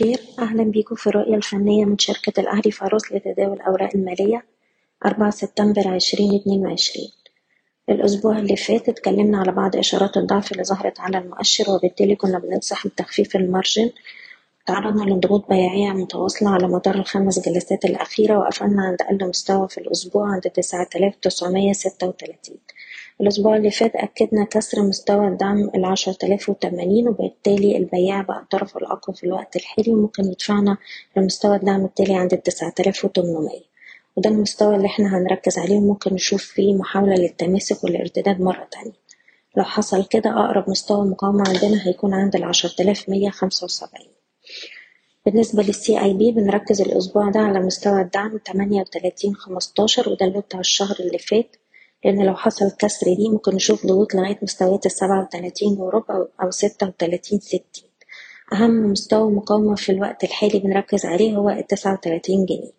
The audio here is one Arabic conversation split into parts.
الخير. أهلا بيكم في الرؤية الفنية من شركة الأهلي فاروس لتداول الأوراق المالية أربعة سبتمبر عشرين اتنين وعشرين. الأسبوع اللي فات اتكلمنا على بعض إشارات الضعف اللي ظهرت على المؤشر وبالتالي كنا بننصح بتخفيف المارجن تعرضنا لضغوط بيعية متواصلة على مدار الخمس جلسات الأخيرة وقفلنا عند أقل مستوى في الأسبوع عند تسعة آلاف تسعمية ستة وتلاتين. الأسبوع اللي فات أكدنا كسر مستوى الدعم العشرة آلاف وتمانين وبالتالي البياع بقى الطرف الأقوى في الوقت الحالي وممكن يدفعنا لمستوى الدعم التالي عند التسعة آلاف وتمنمية. وده المستوى اللي إحنا هنركز عليه وممكن نشوف فيه محاولة للتماسك والارتداد مرة تانية. لو حصل كده أقرب مستوى مقاومة عندنا هيكون عند العشرة آلاف مية خمسة وسبعين. بالنسبة للسي اي بي بنركز الأسبوع ده على مستوى الدعم تمانية وتلاتين خمستاشر وده اللي بتاع الشهر اللي فات لأن لو حصل كسر دي ممكن نشوف ضغوط لغاية مستويات السبعة وتلاتين وربع أو ستة وتلاتين ستين. أهم مستوى مقاومة في الوقت الحالي بنركز عليه هو التسعة وتلاتين جنيه.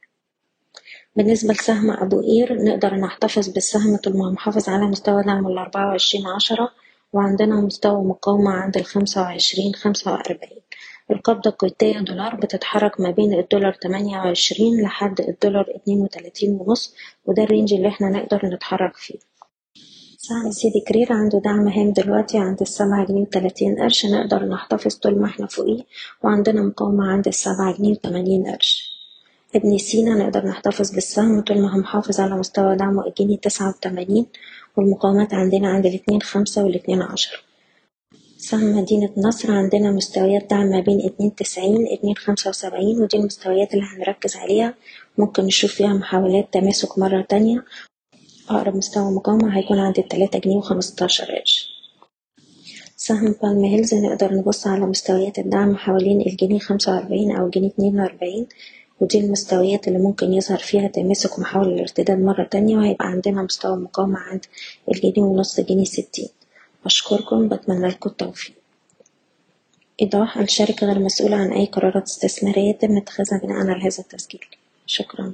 بالنسبة لسهم أبو قير نقدر نحتفظ بالسهم طول ما محافظ على مستوى دعم الأربعة وعشرين عشرة وعندنا مستوى مقاومة عند الخمسة وعشرين خمسة وأربعين. القبضة الكويتية دولار بتتحرك ما بين الدولار تمانية وعشرين لحد الدولار اتنين وتلاتين ونص وده الرينج اللي إحنا نقدر نتحرك فيه. سهم سيدي كرير عنده دعم هام دلوقتي عند السبعة جنيه وتلاتين قرش نقدر نحتفظ طول ما إحنا فوقيه وعندنا مقاومة عند السبعة جنيه وتمانين قرش. ابن سينا نقدر نحتفظ بالسهم طول ما هو محافظ على مستوى دعمه الجنيه تسعة وتمانين والمقاومات عندنا عند الاتنين خمسة والاتنين عشرة سهم مدينة نصر عندنا مستويات دعم ما بين اتنين تسعين اتنين خمسة وسبعين ودي المستويات اللي هنركز عليها. ممكن نشوف فيها محاولات تماسك مرة تانية. أقرب مستوى مقاومة هيكون عند التلاتة جنيه وخمستاشر قرش. سهم بالم هيلز نقدر نبص على مستويات الدعم حوالين الجنيه خمسة وأربعين أو الجنيه اتنين وأربعين ودي المستويات اللي ممكن يظهر فيها تماسك ومحاولة الارتداد مرة تانية وهيبقى عندنا مستوى مقاومة عند الجنيه ونص جنيه ستين. أشكركم بتمنى لكم التوفيق. إيضاح الشركة غير مسؤولة عن أي قرارات استثمارية يتم اتخاذها بناء على هذا التسجيل. شكرا.